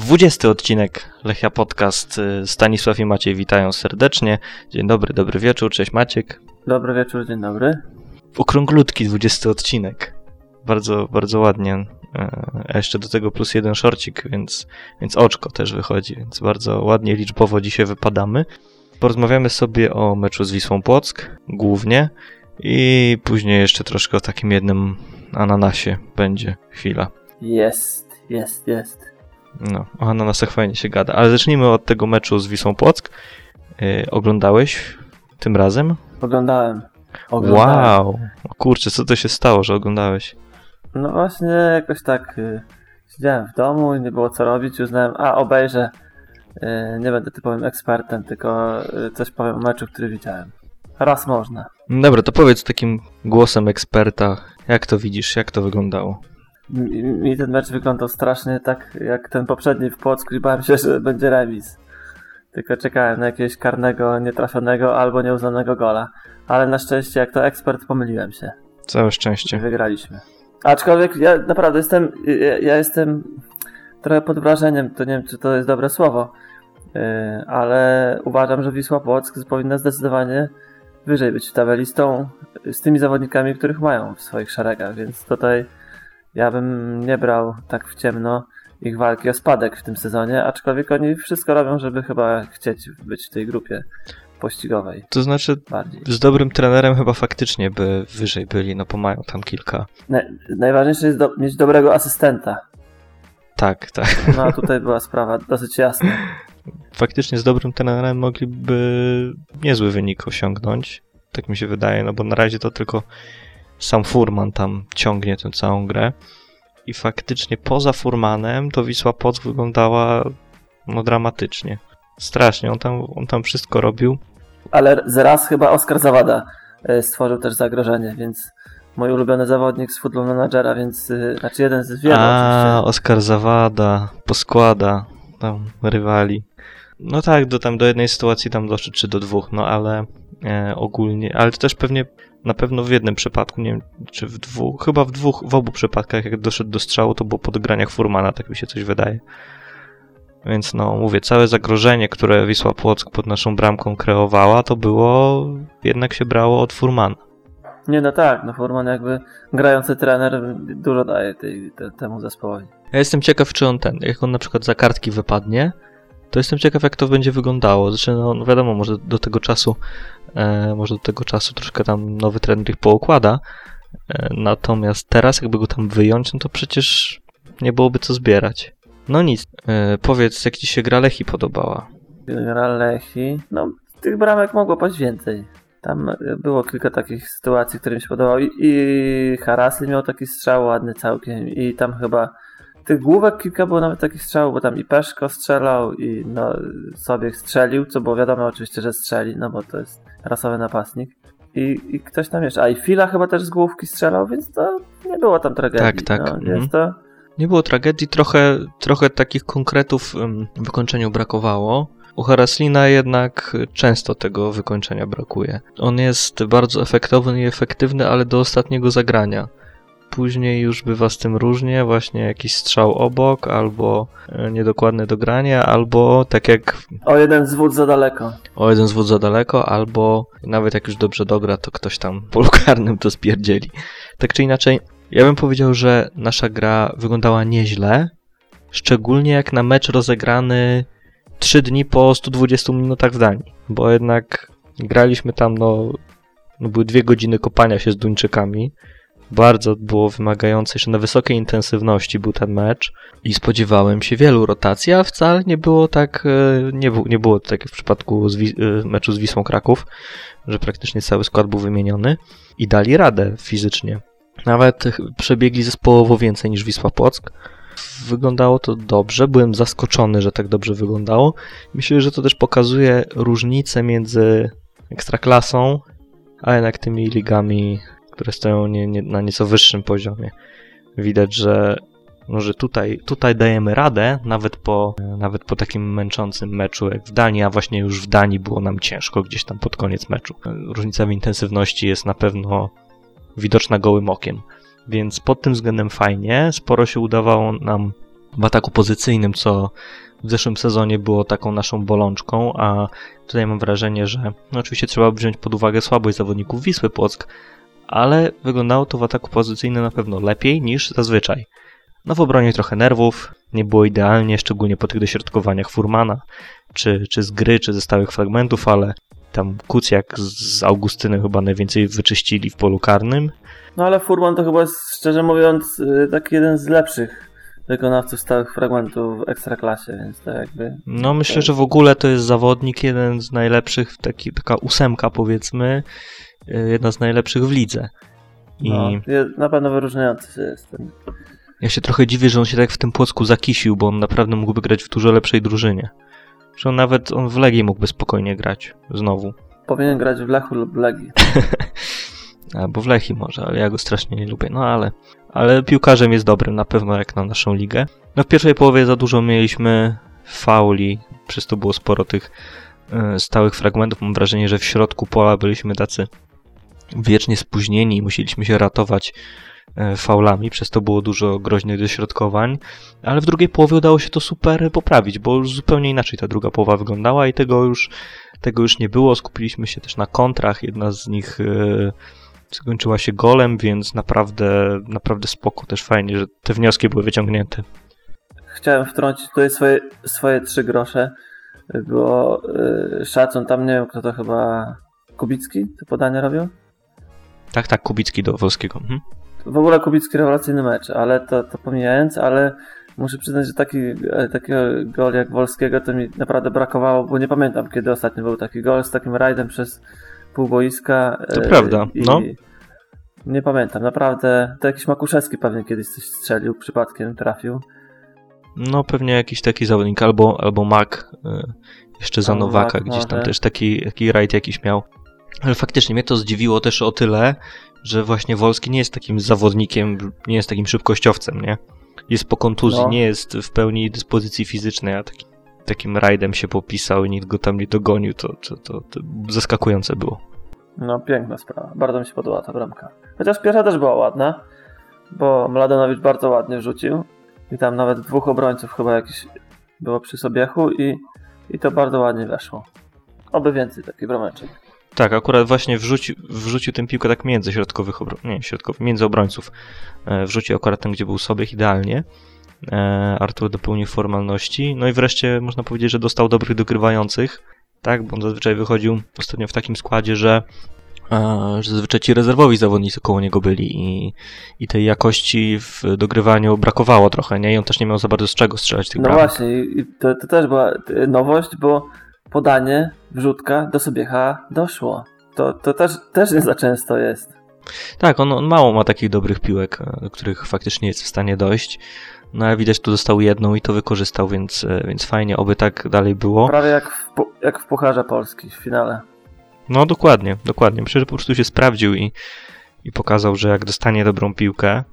20 odcinek Lechia Podcast. Stanisław i Maciej witają serdecznie. Dzień dobry, dobry wieczór, cześć Maciek. Dobry wieczór, dzień dobry. Okrąglutki 20 odcinek. Bardzo, bardzo ładnie. A jeszcze do tego plus jeden szorcik, więc, więc oczko też wychodzi, więc bardzo ładnie liczbowo dzisiaj wypadamy. Porozmawiamy sobie o meczu z Wisłą Płock, głównie, i później jeszcze troszkę o takim jednym ananasie będzie chwila. Jest, jest, jest. No, o ananasach fajnie się gada. Ale zacznijmy od tego meczu z Wisłą Płock. Yy, oglądałeś tym razem? Oglądałem. oglądałem. Wow! O kurczę, co to się stało, że oglądałeś? No właśnie, jakoś tak y, siedziałem w domu i nie było co robić. Uznałem, a obejrzę. Y, nie będę typowym ekspertem, tylko y, coś powiem o meczu, który widziałem. Raz można. No Dobra, to powiedz takim głosem eksperta, jak to widzisz, jak to wyglądało? Mi, ten mecz wyglądał strasznie tak jak ten poprzedni w Płocku i bałem się, że będzie remis. Tylko czekałem na jakiegoś karnego, nietrafionego albo nieuznanego gola. Ale na szczęście, jak to ekspert, pomyliłem się. Całe I szczęście. wygraliśmy. Aczkolwiek ja naprawdę jestem, ja, ja jestem trochę pod wrażeniem, to nie wiem, czy to jest dobre słowo, yy, ale uważam, że Wisła Płock powinna zdecydowanie wyżej być w tabeli z, tą, z tymi zawodnikami, których mają w swoich szeregach, więc tutaj ja bym nie brał tak w ciemno ich walki o spadek w tym sezonie, aczkolwiek oni wszystko robią, żeby chyba chcieć być w tej grupie pościgowej To znaczy, bardziej. z dobrym trenerem chyba faktycznie by wyżej byli, no bo mają tam kilka. Na, najważniejsze jest do, mieć dobrego asystenta. Tak, tak. No a tutaj była sprawa dosyć jasna. Faktycznie z dobrym trenerem mogliby niezły wynik osiągnąć. Tak mi się wydaje, no bo na razie to tylko sam Furman tam ciągnie tę całą grę. I faktycznie poza Furmanem to Wisła Płock wyglądała no dramatycznie. Strasznie, on tam, on tam wszystko robił. Ale zaraz chyba Oskar Zawada e, stworzył też zagrożenie, więc mój ulubiony zawodnik z Football Managera, więc e, znaczy jeden z wielu A, oczywiście. Oskar Zawada, poskłada tam rywali. No tak, do, tam do jednej sytuacji tam doszedł, czy do dwóch, no ale e, ogólnie, ale to też pewnie na pewno w jednym przypadku, nie wiem, czy w dwóch, chyba w dwóch, w obu przypadkach, jak doszedł do strzału, to było po dograniach Furmana, tak mi się coś wydaje. Więc no, mówię, całe zagrożenie, które Wisła Płock pod naszą bramką kreowała, to było, jednak się brało od Furmana. Nie, no tak, no Furman jakby grający trener dużo daje tej, te, temu zespołowi. Ja jestem ciekaw, czy on ten, jak on na przykład za kartki wypadnie, to jestem ciekaw, jak to będzie wyglądało. Znaczy, no, no wiadomo, może do tego czasu, e, może do tego czasu troszkę tam nowy trener ich poukłada. E, natomiast teraz, jakby go tam wyjąć, no to przecież nie byłoby co zbierać. No nic, e, powiedz, jak ci się gra Lechi podobała. General Lechi, no tych bramek mogło paść więcej. Tam e, było kilka takich sytuacji, które mi się podobały i, i Harasy miał taki strzał ładny całkiem i tam chyba tych główek kilka było nawet takich strzałów, bo tam i Peszko strzelał i no, sobie strzelił, co było wiadomo oczywiście, że strzeli, no bo to jest rasowy napastnik. I, I ktoś tam jeszcze, a i Fila chyba też z główki strzelał, więc to nie było tam tragedii. Tak, tak, No. Jest to Nie było tragedii, trochę, trochę takich konkretów w wykończeniu brakowało. U Haraslina jednak często tego wykończenia brakuje. On jest bardzo efektowny i efektywny, ale do ostatniego zagrania. Później już bywa z tym różnie, właśnie jakiś strzał obok, albo e, niedokładne dogranie, albo tak jak o jeden zwód za daleko. o jeden zwód za daleko, albo nawet jak już dobrze dogra, to ktoś tam w polu karnym to spierdzieli. Tak czy inaczej, ja bym powiedział, że nasza gra wyglądała nieźle, szczególnie jak na mecz rozegrany 3 dni po 120 minutach w Danii, bo jednak graliśmy tam, no, no były dwie godziny kopania się z Duńczykami, bardzo było wymagające, jeszcze na wysokiej intensywności był ten mecz i spodziewałem się wielu rotacji, a wcale nie było tak, e, nie, nie było tak jak w przypadku z e, meczu z Wisłą Kraków, że praktycznie cały skład był wymieniony i dali radę fizycznie. Nawet przebiegli zespołowo więcej niż Wisła Płock. Wyglądało to dobrze, byłem zaskoczony, że tak dobrze wyglądało. Myślę, że to też pokazuje różnicę między ekstraklasą, a jednak tymi ligami, które stoją nie, nie, na nieco wyższym poziomie. Widać, że, no, że tutaj, tutaj dajemy radę, nawet po, nawet po takim męczącym meczu jak w Danii, a właśnie już w Danii było nam ciężko gdzieś tam pod koniec meczu. Różnica w intensywności jest na pewno widoczna gołym okiem. Więc pod tym względem fajnie. Sporo się udawało nam w ataku pozycyjnym, co w zeszłym sezonie było taką naszą bolączką, a tutaj mam wrażenie, że no oczywiście trzeba wziąć pod uwagę słabość zawodników Wisły Płock, ale wyglądało to w ataku pozycyjnym na pewno lepiej niż zazwyczaj. No w obronie trochę nerwów, nie było idealnie, szczególnie po tych dośrodkowaniach Furmana, czy, czy z gry, czy ze stałych fragmentów, ale tam Kucjak z Augustynem chyba najwięcej wyczyścili w polu karnym. No ale Furman to chyba jest, szczerze mówiąc, y, taki jeden z lepszych wykonawców stałych fragmentów w ekstraklasie, więc to jakby... No myślę, że w ogóle to jest zawodnik jeden z najlepszych, taki, taka ósemka powiedzmy, y, jedna z najlepszych w lidze. I... No, na pewno wyróżniający się jest ten. Ja się trochę dziwię, że on się tak w tym Płocku zakisił, bo on naprawdę mógłby grać w dużo lepszej drużynie. Że on nawet on w Legii mógłby spokojnie grać znowu. Powinien grać w Lechu lub Legii. Albo w Lechi może, ale ja go strasznie nie lubię. No ale, ale piłkarzem jest dobrym na pewno jak na naszą ligę. No w pierwszej połowie za dużo mieliśmy fauli, przez to było sporo tych y, stałych fragmentów. Mam wrażenie, że w środku pola byliśmy tacy wiecznie spóźnieni i musieliśmy się ratować E, faulami, przez to było dużo groźnych dośrodkowań, ale w drugiej połowie udało się to super poprawić, bo już zupełnie inaczej ta druga połowa wyglądała i tego już, tego już nie było. Skupiliśmy się też na kontrach, jedna z nich e, skończyła się golem, więc naprawdę, naprawdę spoko, też fajnie, że te wnioski były wyciągnięte. Chciałem wtrącić tutaj swoje, swoje trzy grosze, bo yy, szacun tam, nie wiem kto to chyba Kubicki to podanie robił? Tak, tak, Kubicki do Wolskiego. Mhm w ogóle Kubicki rewelacyjny mecz, ale to, to pomijając, ale muszę przyznać, że taki, e, takiego gol jak Wolskiego to mi naprawdę brakowało, bo nie pamiętam kiedy ostatnio był taki gol z takim rajdem przez pół boiska. To e, prawda, no. Nie pamiętam, naprawdę. To jakiś Makuszewski pewnie kiedyś coś strzelił, przypadkiem trafił. No pewnie jakiś taki zawodnik, albo, albo Mac, e, jeszcze za Nowaka, gdzieś tam też taki, taki rajd jakiś miał. Ale faktycznie mnie to zdziwiło też o tyle, że właśnie Wolski nie jest takim zawodnikiem, nie jest takim szybkościowcem, nie? Jest po kontuzji, no. nie jest w pełni dyspozycji fizycznej, a taki, takim rajdem się popisał i nikt go tam nie dogonił, to, to, to, to zaskakujące było. No, piękna sprawa. Bardzo mi się podobała ta bramka. Chociaż pierwsza też była ładna, bo Mladenowicz bardzo ładnie wrzucił i tam nawet dwóch obrońców chyba jakiś było przy sobiechu i, i to bardzo ładnie weszło. Oby więcej takich brameczek. Tak, akurat właśnie wrzucił, wrzucił tę piłkę tak między środkowych, nie, środkowych, między obrońców. E, wrzucił akurat tam, gdzie był sobie idealnie. E, Artur dopełnił formalności. No i wreszcie można powiedzieć, że dostał dobrych dogrywających, tak, bo on zazwyczaj wychodził ostatnio w takim składzie, że, e, że zazwyczaj ci rezerwowi zawodnicy koło niego byli i, i tej jakości w dogrywaniu brakowało trochę, nie? I on też nie miał za bardzo z czego strzelać tych No właśnie, i to, to też była nowość, bo podanie, wrzutka do Sobiecha doszło. To, to też, też nie za często jest. Tak, on, on mało ma takich dobrych piłek, e, do których faktycznie jest w stanie dojść. No ale widać, tu dostał jedną i to wykorzystał, więc, e, więc fajnie, oby tak dalej było. Prawie jak w, jak w Pucharze Polski w finale. No dokładnie, dokładnie. Myślę, że po prostu się sprawdził i, i pokazał, że jak dostanie dobrą piłkę,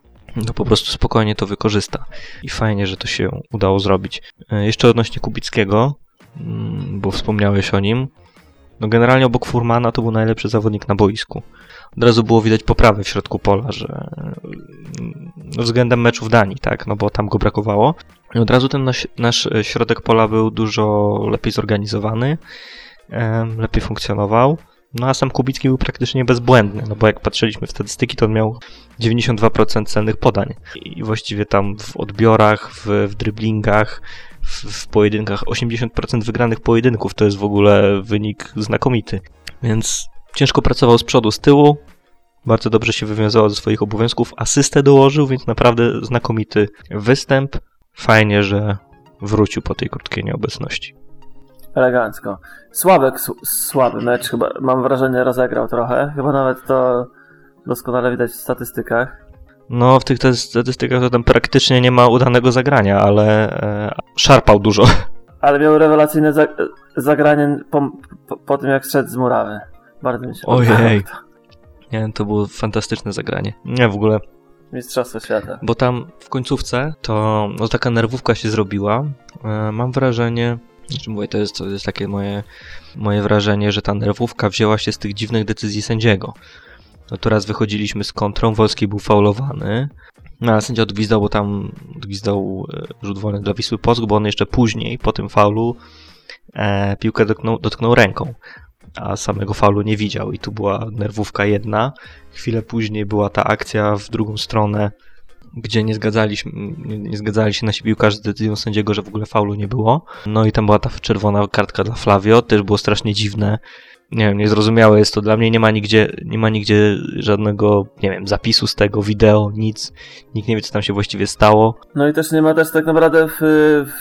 to po prostu spokojnie to wykorzysta. I fajnie, że to się udało zrobić. E, jeszcze odnośnie Kubickiego, Mm, bo wspomniałeś o nim. No generalnie obok Furmana to był najlepszy zawodnik na boisku. Od razu było widać poprawę w środku pola, że no względem meczu w Danii, tak, no bo tam go brakowało. I od razu ten nasz, nasz środek pola był dużo lepiej zorganizowany, lepiej funkcjonował. No a sam Kubicki był praktycznie bezbłędny, no bo jak patrzyliśmy w statystyki, to on miał 92% celnych podań. I właściwie tam w odbiorach, w, w driblingach, w, pojedynkach. 80% wygranych pojedynków to jest w ogóle wynik znakomity. Więc ciężko pracował z przodu, z tyłu. Bardzo dobrze się wywiązywał ze swoich obowiązków. Asystę dołożył, więc naprawdę znakomity występ. Fajnie, że wrócił po tej krótkiej nieobecności. Elegancko. Sławek, słaby mecz chyba, mam wrażenie, rozegrał trochę. Chyba nawet to doskonale widać w statystykach. No, w tych statystykach to tam praktycznie nie ma udanego zagrania, ale e, szarpał dużo. Ale miał rewelacyjne za zagranie po, po, po, tym, jak szedł z murawy. Bardzo mi się Ojej. Nie, to było fantastyczne zagranie. Nie, w ogóle. Mistrzostwo świata. Bo tam w końcówce to no, taka nerwówka się zrobiła. E, mam wrażenie, znaczy mówię, to jest, to jest takie moje, moje wrażenie, że ta nerwówka wzięła się z tych dziwnych decyzji sędziego no to raz wychodziliśmy z kontrą, Wolski był faulowany, no ale sędzia odgwizdał, bo tam odgwizdał e, rzut wolny dla Wisły Płock, bo on jeszcze później, po tym faulu, e, piłkę dotknął, dotknął ręką, a samego faulu nie widział i tu była nerwówka jedna. Chwilę później była ta akcja w drugą stronę, gdzie nie, zgadzaliśmy, nie, zgadzali się nasi piłkarze z decyzją sędziego, że w ogóle faulu nie było. No i tam była ta czerwona kartka dla Flavio, też było strasznie dziwne. Nie wiem, niezrozumiałe jest to dla mnie, nie ma nigdzie, nie ma nigdzie żadnego, nie wiem, zapisu z tego, wideo, nic. Nikt nie wie, co tam się właściwie stało. No i też nie ma też tak naprawdę w,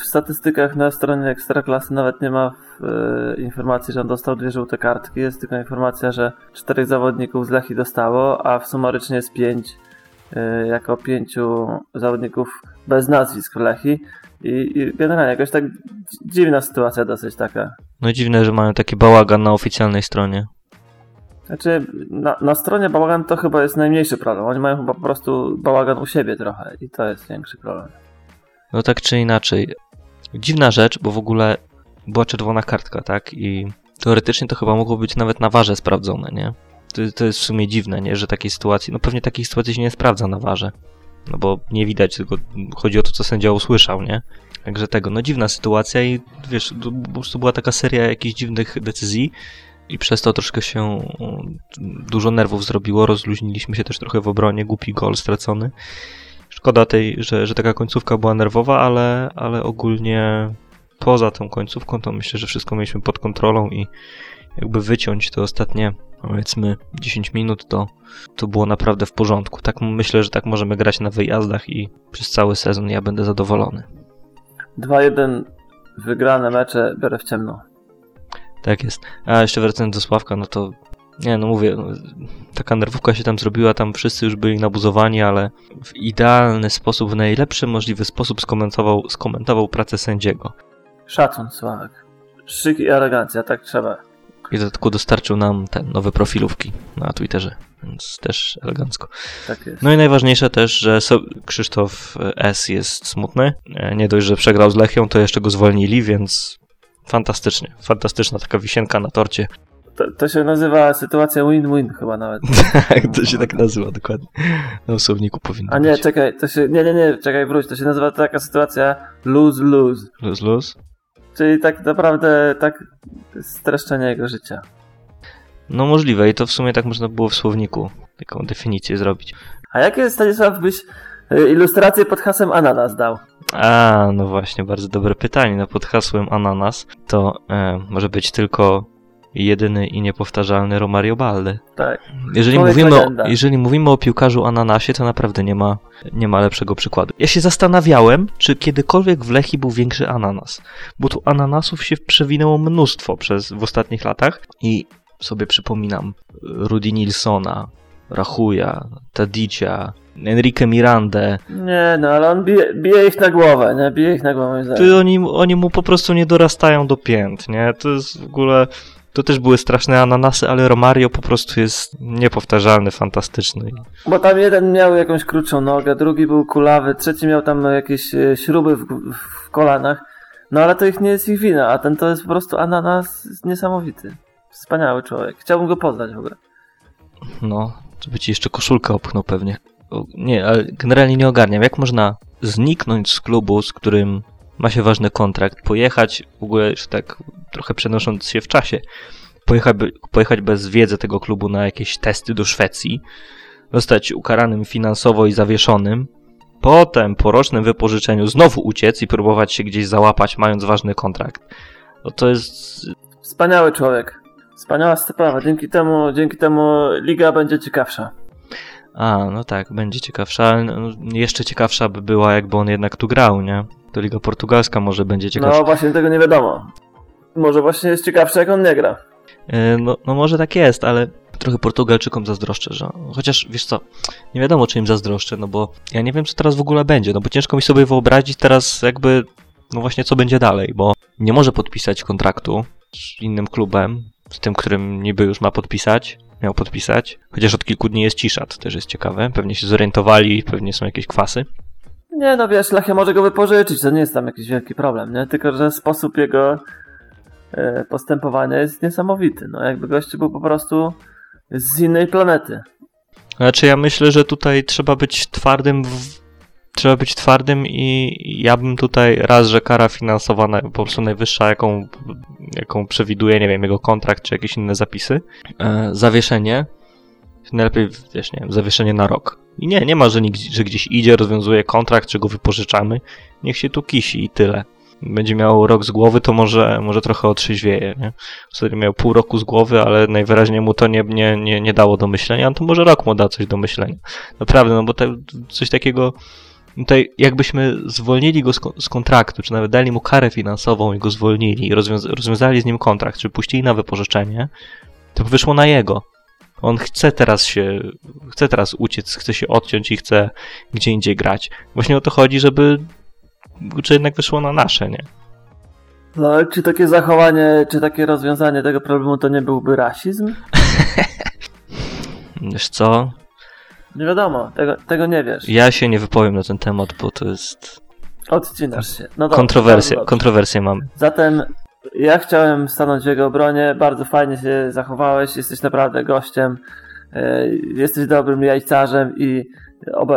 w statystykach na stronie Ekstraklasy nawet nie ma e, informacji, że on dostał dwie żółte kartki. Jest tylko informacja, że czterech zawodników z Lechi dostało, a w sumarycznie jest pięć e, jako pięciu zawodników bez nazwisk w Lechi. I, I generalnie jakoś tak dziwna sytuacja dosyć taka. No dziwne, że mają taki bałagan na oficjalnej stronie. Znaczy, na, na stronie bałagan to chyba jest najmniejszy problem. Oni mają chyba po prostu bałagan u siebie trochę i to jest większy problem. No tak czy inaczej. Dziwna rzecz, bo w ogóle była czerwona kartka, tak? I teoretycznie to chyba mogło być nawet na warze sprawdzone, nie? To, to jest w sumie dziwne, nie? Że takiej sytuacji, no pewnie takiej sytuacji się nie sprawdza na warze. No bo nie widać, tylko chodzi o to, co sędzia usłyszał, nie? Także tego, no dziwna sytuacja i wiesz, po prostu była taka seria jakichś dziwnych decyzji i przez to troszkę się dużo nerwów zrobiło, rozluźniliśmy się też trochę w obronie, głupi gol stracony. Szkoda tej, że, że taka końcówka była nerwowa, ale, ale ogólnie poza tą końcówką to myślę, że wszystko mieliśmy pod kontrolą i jakby wyciąć te ostatnie powiedzmy 10 minut, to, to było naprawdę w porządku. Tak myślę, że tak możemy grać na wyjazdach i przez cały sezon ja będę zadowolony. 2-1 wygrane mecze biorę w ciemno. Tak jest. A jeszcze wracając do Sławka, no to nie, no mówię, no, taka nerwówka się tam zrobiła, tam wszyscy już byli nabuzowani, ale w idealny sposób, w najlepszy możliwy sposób skomentował, skomentował pracę sędziego. Szacun, Sławek. Szyk i elegancja, tak trzeba. I dodatku dostarczył nam ten nowe profilówki na Twitterze, więc też elegancko. Tak jest. No i najważniejsze też, że so Krzysztof S. jest smutny. E, nie dość, że przegrał z Lechią, to jeszcze go zwolnili, więc fantastycznie. Fantastyczna taka wisienka na torcie. To, to się nazywa sytuacja win-win chyba nawet. tak, to się tak nazywa dokładnie. Na osobniku powinno A nie, być. czekaj, to się, nie, nie, nie, czekaj, wróć, to się nazywa taka sytuacja lose-lose. Lose-lose? Czyli tak naprawdę tak streszczenie jego życia. No możliwe i to w sumie tak można było w słowniku taką definicję zrobić. A jakie Stanisław byś y, ilustrację pod hasłem ananas dał? A, no właśnie, bardzo dobre pytanie. No pod hasłem ananas to e, może być tylko jedyny i niepowtarzalny Romario Balde. Tak. Jeżeli mówimy, o, jeżeli mówimy o piłkarzu ananasie, to naprawdę nie ma, nie ma lepszego przykładu. Ja się zastanawiałem, czy kiedykolwiek w Lechi był większy ananas, bo tu ananasów się przewinęło mnóstwo przez, w ostatnich latach i sobie przypominam Rudy Nilsona, Rachuja, Tadicia, Enrique Mirandę. Nie, no ale on bije, bije ich na głowę, nie? Bije ich na głowę. Ty, oni, oni mu po prostu nie dorastają do pięt, nie? To jest w ogóle... To też były straszne ananasy, ale Romario po prostu jest niepowtarzalny, fantastyczny. Bo tam jeden miał jakąś krótszą nogę, drugi był kulawy, trzeci miał tam jakieś e, śruby w, w kolanach. No ale to ich nie jest ich wina, a ten to jest po prostu ananas niesamowity. Wspaniały człowiek. Chciałbym go poznać w ogóle. No, żeby ci jeszcze koszulkę opchnął pewnie. Nie, ale generalnie nie ogarniam. Jak można zniknąć z klubu, z którym ma się ważny kontrakt, pojechać w ogóle już tak trochę przenosząc się w czasie, pojechać, pojechać bez wiedzy tego klubu na jakieś testy do Szwecji, zostać ukaranym finansowo i zawieszonym, potem po rocznym wypożyczeniu znowu uciec i próbować się gdzieś załapać, mając ważny kontrakt. No to jest Wspaniały człowiek. Wspaniała sprawa. Dzięki temu, dzięki temu liga będzie ciekawsza. A, no tak, będzie ciekawsza, ale no, jeszcze ciekawsza by była, jakby on jednak tu grał, nie? To Liga Portugalska może będzie ciekawsza. No właśnie tego nie wiadomo. Może właśnie jest ciekawsze jak on nie gra. E, No, no może tak jest, ale trochę Portugalczykom zazdroszczę, że chociaż wiesz co, nie wiadomo czy im zazdroszczę, no bo ja nie wiem co teraz w ogóle będzie, no bo ciężko mi sobie wyobrazić teraz jakby, no właśnie co będzie dalej, bo nie może podpisać kontraktu z innym klubem, z tym, którym niby już ma podpisać, miał podpisać, chociaż od kilku dni jest cisza, to też jest ciekawe, pewnie się zorientowali, pewnie są jakieś kwasy. Nie no wiesz, Lechia może go wypożyczyć, to nie jest tam jakiś wielki problem, nie? Tylko, że sposób jego e, postępowania jest niesamowity. No jakby gościu był po prostu z innej planety. Znaczy ja myślę, że tutaj trzeba być twardym w... Trzeba być twardym i ja bym tutaj raz, że kara finansowa na, po prostu najwyższa, jaką, jaką przewiduje, nie wiem, jego kontrakt czy jakieś inne zapisy, e, zawieszenie, najlepiej, wiesz, nie wiem, zawieszenie na rok. I nie, nie ma, że, że gdzieś idzie, rozwiązuje kontrakt, czy go wypożyczamy. Niech się tu kisi i tyle. Będzie miał rok z głowy, to może, może trochę otrzeźwieje, nie? W miał pół roku z głowy, ale najwyraźniej mu to nie, nie, nie, nie dało do myślenia, no to może rok mu da coś do myślenia. Naprawdę, no bo te, coś takiego tutaj jakbyśmy zwolnili go z, z, kontraktu, czy nawet dali mu karę finansową i go zwolnili i rozwiąza rozwiązali z nim kontrakt, czy puścili na wypożyczenie, to by wyszło na jego. On chce teraz się, chce teraz uciec, chce się odciąć i chce gdzie indziej grać. Właśnie o to chodzi, żeby czy jednak wyszło na nasze, nie? No, ale czy takie zachowanie, czy takie rozwiązanie tego problemu to nie byłby rasizm? Wiesz co? Nie wiadomo, tego, tego nie wiesz. Ja się nie wypowiem na ten temat, bo to jest... Odcinasz się. No dobrze, kontrowersje, kontrowersje mamy. Zatem ja chciałem stanąć w jego obronie. Bardzo fajnie się zachowałeś. Jesteś naprawdę gościem. E, jesteś dobrym jajcarzem i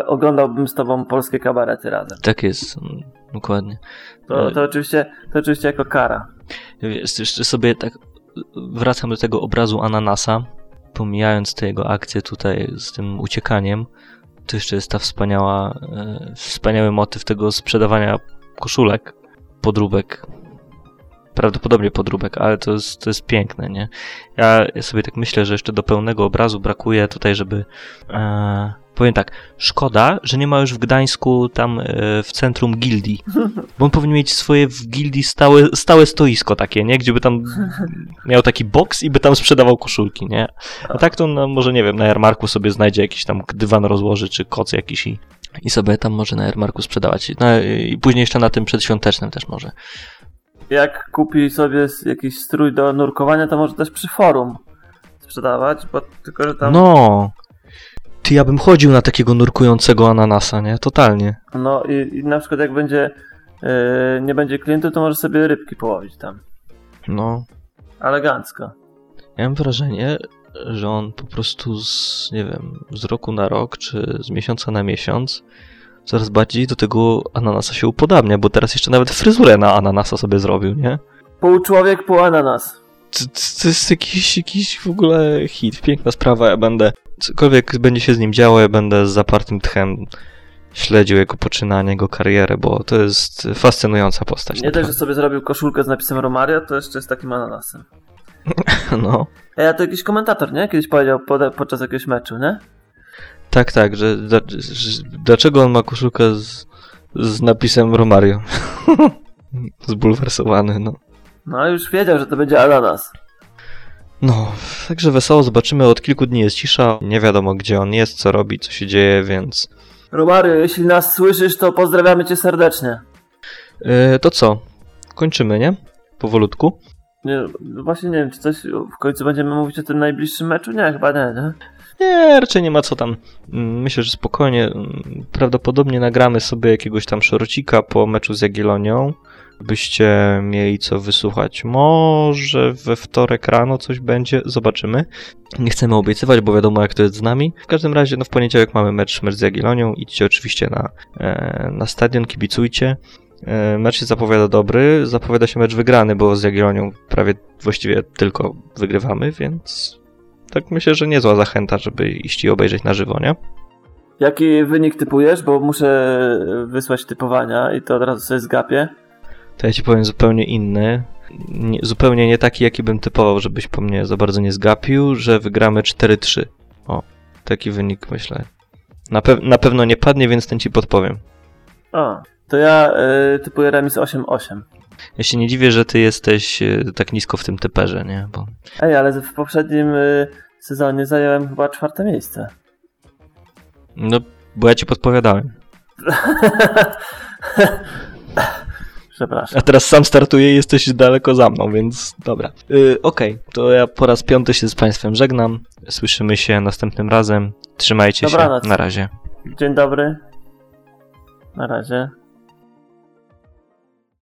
oglądałbym z tobą polskie kabarety razem. Tak jest, mm, dokładnie. To, to, oczywiście, to oczywiście jako kara. Wiesz, jeszcze sobie tak wracam do tego obrazu ananasa, pomijając te jego akcje tutaj z tym uciekaniem, to jeszcze jest ta wspaniała, e, wspaniały motyw tego sprzedawania koszulek, podróbek, prawdopodobnie podróbek, ale to jest, to jest piękne, nie? Ja sobie tak myślę, że jeszcze do pełnego obrazu brakuje tutaj, żeby e, powiem tak, szkoda, że nie ma już w Gdańsku tam e, w centrum gildii, bo on powinien mieć swoje w gildii stałe, stałe stoisko takie, nie? Gdzie by tam miał taki boks i by tam sprzedawał koszulki, nie? A tak to no, może, nie wiem, na jarmarku sobie znajdzie jakiś tam dywan rozłoży, czy koc jakiś i, i sobie tam może na jarmarku sprzedawać. No i później jeszcze na tym przedświątecznym też może. Jak kupi sobie jakiś strój do nurkowania, to może też przy forum sprzedawać, bo tylko, że tam... No, ty, ja bym chodził na takiego nurkującego ananasa, nie? Totalnie. No i, i na przykład jak będzie yy, nie będzie klientów, to może sobie rybki połowić tam. No. Elegancko. Ja mam wrażenie, że on po prostu z, nie wiem, z roku na rok, czy z miesiąca na miesiąc coraz bardziej do tego ananasa się upodabnia, bo teraz jeszcze nawet fryzurę na ananasa sobie zrobił, nie? Pół człowiek, pół ananas. To, to jest jakiś, jakiś w ogóle hit, piękna sprawa, ja będę cokolwiek będzie się z nim działo, ja będę z zapartym tchem śledził jego poczynanie, jego karierę, bo to jest fascynująca postać. Nie dość, że sobie zrobił koszulkę z napisem Romario, to jeszcze jest takim ananasem. no. Ja to jakiś komentator, nie? Kiedyś powiedział podczas jakiegoś meczu, nie? Tak, tak, że, że dlaczego on ma koszulkę z, z napisem Romario? Zbulwersowany, no. No, już wiedział, że to będzie ananas. No, także wesoło zobaczymy. Od kilku dni jest cisza. Nie wiadomo, gdzie on jest, co robi, co się dzieje, więc. Romario, jeśli nas słyszysz, to pozdrawiamy cię serdecznie. Yy, to co? Kończymy, nie? Powolutku. Nie, właśnie nie wiem, czy coś w końcu będziemy mówić o tym najbliższym meczu? Nie, chyba nie, nie? Nie, raczej nie ma co tam. Mm, myślę, że spokojnie. Mm, prawdopodobnie nagramy sobie jakiegoś tam szorocika po meczu z Jagiellonią byście mieli co wysłuchać. Może we wtorek rano coś będzie, zobaczymy. Nie chcemy obiecywać, bo wiadomo jak to jest z nami. W każdym razie, no w poniedziałek mamy mecz, mecz z Jagiellonią. Idźcie oczywiście na, e, na stadion, kibicujcie. E, mecz się zapowiada dobry, zapowiada się mecz wygrany, bo z Jagiellonią prawie właściwie tylko wygrywamy, więc tak myślę, że niezła zachęta, żeby iść i obejrzeć na żywo, nie? Jaki wynik typujesz? Bo muszę wysłać typowania i to od razu sobie zgapię to ja ci powiem zupełnie inny. Nie, zupełnie nie taki, jaki bym typował, żebyś po mnie za bardzo nie zgapił, że wygramy 4-3. O, taki wynik myślę. Na, pe na pewno nie padnie, więc ten ci podpowiem. O, to ja y, typuję remis 8-8. Ja się nie dziwię, że ty jesteś y, tak nisko w tym typerze, nie? Bo... Ej, ale w poprzednim y, sezonie zająłem chyba czwarte miejsce. No, bo ja ci podpowiadałem. Przepraszam. A teraz sam startuję i jesteś daleko za mną, więc dobra. Yy, Okej, okay, to ja po raz piąty się z Państwem żegnam. Słyszymy się następnym razem. Trzymajcie Dobranoc. się. Na razie. Dzień dobry. Na razie.